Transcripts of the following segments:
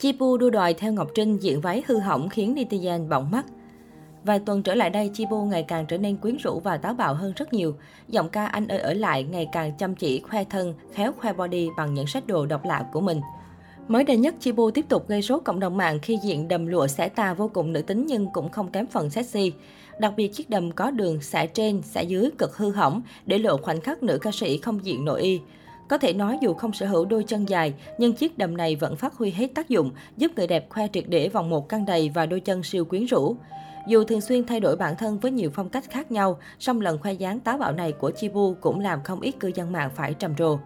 Chipu đua đòi theo Ngọc Trinh diện váy hư hỏng khiến netizen bỏng mắt. Vài tuần trở lại đây, Chibu ngày càng trở nên quyến rũ và táo bạo hơn rất nhiều. Giọng ca Anh ơi ở lại ngày càng chăm chỉ, khoe thân, khéo khoe body bằng những sách đồ độc lạ của mình. Mới đây nhất, Chibu tiếp tục gây sốt cộng đồng mạng khi diện đầm lụa xẻ tà vô cùng nữ tính nhưng cũng không kém phần sexy. Đặc biệt chiếc đầm có đường xẻ trên, xẻ dưới cực hư hỏng để lộ khoảnh khắc nữ ca sĩ không diện nội y. Có thể nói dù không sở hữu đôi chân dài, nhưng chiếc đầm này vẫn phát huy hết tác dụng, giúp người đẹp khoe triệt để vòng một căng đầy và đôi chân siêu quyến rũ. Dù thường xuyên thay đổi bản thân với nhiều phong cách khác nhau, song lần khoe dáng táo bạo này của Chibu cũng làm không ít cư dân mạng phải trầm trồ.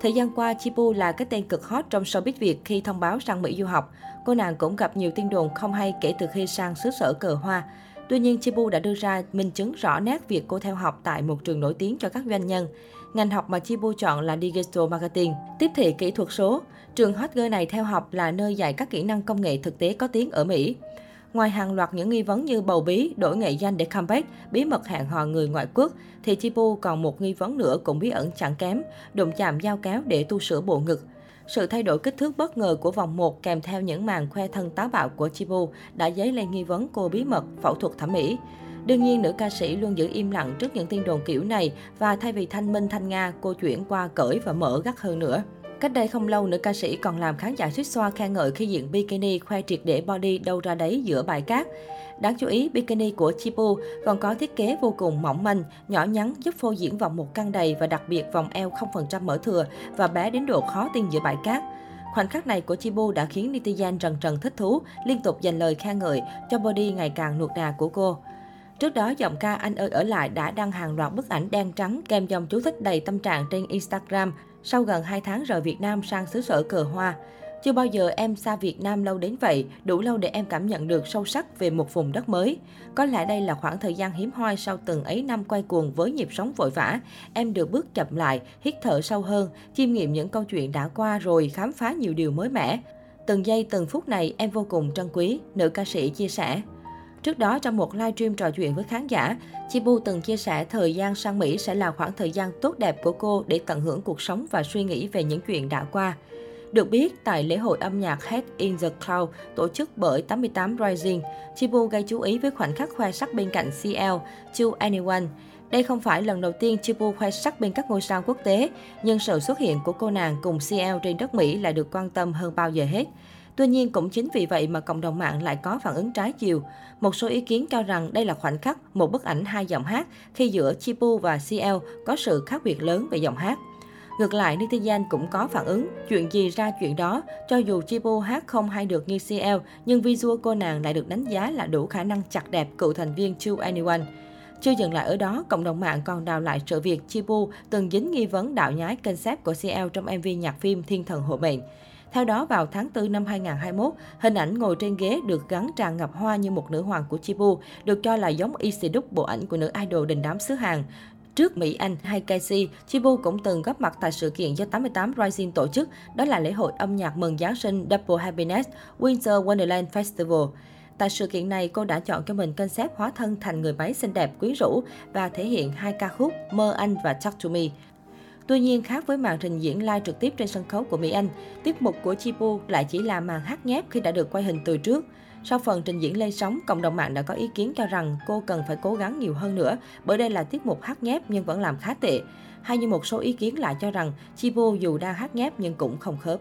Thời gian qua, Chibu là cái tên cực hot trong showbiz Việt khi thông báo sang Mỹ du học. Cô nàng cũng gặp nhiều tin đồn không hay kể từ khi sang xứ sở cờ hoa. Tuy nhiên, Chibu đã đưa ra minh chứng rõ nét việc cô theo học tại một trường nổi tiếng cho các doanh nhân. Ngành học mà Chibu chọn là Digital Marketing, tiếp thị kỹ thuật số. Trường hot girl này theo học là nơi dạy các kỹ năng công nghệ thực tế có tiếng ở Mỹ. Ngoài hàng loạt những nghi vấn như bầu bí, đổi nghệ danh để comeback, bí mật hẹn hò người ngoại quốc, thì Chibu còn một nghi vấn nữa cũng bí ẩn chẳng kém, đụng chạm dao kéo để tu sửa bộ ngực. Sự thay đổi kích thước bất ngờ của vòng 1 kèm theo những màn khoe thân táo bạo của Chibu đã dấy lên nghi vấn cô bí mật phẫu thuật thẩm mỹ. Đương nhiên, nữ ca sĩ luôn giữ im lặng trước những tin đồn kiểu này và thay vì thanh minh thanh nga, cô chuyển qua cởi và mở gắt hơn nữa. Cách đây không lâu, nữ ca sĩ còn làm khán giả suýt xoa khen ngợi khi diện bikini khoe triệt để body đâu ra đấy giữa bãi cát. Đáng chú ý, bikini của Chipu còn có thiết kế vô cùng mỏng manh, nhỏ nhắn giúp phô diễn vòng một căng đầy và đặc biệt vòng eo 0% mở thừa và bé đến độ khó tin giữa bãi cát. Khoảnh khắc này của Chibu đã khiến netizen trần trần thích thú, liên tục dành lời khen ngợi cho body ngày càng nuột nà của cô. Trước đó, giọng ca Anh ơi ở lại đã đăng hàng loạt bức ảnh đen trắng kèm dòng chú thích đầy tâm trạng trên Instagram sau gần 2 tháng rời Việt Nam sang xứ sở cờ hoa. Chưa bao giờ em xa Việt Nam lâu đến vậy, đủ lâu để em cảm nhận được sâu sắc về một vùng đất mới. Có lẽ đây là khoảng thời gian hiếm hoi sau từng ấy năm quay cuồng với nhịp sống vội vã. Em được bước chậm lại, hít thở sâu hơn, chiêm nghiệm những câu chuyện đã qua rồi khám phá nhiều điều mới mẻ. Từng giây từng phút này em vô cùng trân quý, nữ ca sĩ chia sẻ. Trước đó, trong một live stream trò chuyện với khán giả, Chibu từng chia sẻ thời gian sang Mỹ sẽ là khoảng thời gian tốt đẹp của cô để tận hưởng cuộc sống và suy nghĩ về những chuyện đã qua. Được biết, tại lễ hội âm nhạc Head in the Cloud tổ chức bởi 88 Rising, Chibu gây chú ý với khoảnh khắc khoe sắc bên cạnh CL, To Anyone. Đây không phải lần đầu tiên Chibu khoe sắc bên các ngôi sao quốc tế, nhưng sự xuất hiện của cô nàng cùng CL trên đất Mỹ lại được quan tâm hơn bao giờ hết. Tuy nhiên, cũng chính vì vậy mà cộng đồng mạng lại có phản ứng trái chiều. Một số ý kiến cho rằng đây là khoảnh khắc, một bức ảnh hai giọng hát khi giữa Chipu và CL có sự khác biệt lớn về giọng hát. Ngược lại, netizen cũng có phản ứng, chuyện gì ra chuyện đó, cho dù Chipu hát không hay được như CL, nhưng visual cô nàng lại được đánh giá là đủ khả năng chặt đẹp cựu thành viên To Anyone. Chưa dừng lại ở đó, cộng đồng mạng còn đào lại sự việc Chipu từng dính nghi vấn đạo nhái concept của CL trong MV nhạc phim Thiên thần hộ mệnh. Theo đó, vào tháng 4 năm 2021, hình ảnh ngồi trên ghế được gắn tràn ngập hoa như một nữ hoàng của Chibu, được cho là giống y xì đúc bộ ảnh của nữ idol đình đám xứ Hàn. Trước Mỹ Anh hay Casey, Chibu cũng từng góp mặt tại sự kiện do 88 Rising tổ chức, đó là lễ hội âm nhạc mừng Giáng sinh Double Happiness Winter Wonderland Festival. Tại sự kiện này, cô đã chọn cho mình concept hóa thân thành người máy xinh đẹp quyến rũ và thể hiện hai ca khúc Mơ Anh và Talk to Me. Tuy nhiên, khác với màn trình diễn live trực tiếp trên sân khấu của Mỹ Anh, tiết mục của Chipu lại chỉ là màn hát nhép khi đã được quay hình từ trước. Sau phần trình diễn lên sóng, cộng đồng mạng đã có ý kiến cho rằng cô cần phải cố gắng nhiều hơn nữa, bởi đây là tiết mục hát nhép nhưng vẫn làm khá tệ. Hay như một số ý kiến lại cho rằng Chipu dù đang hát nhép nhưng cũng không khớp.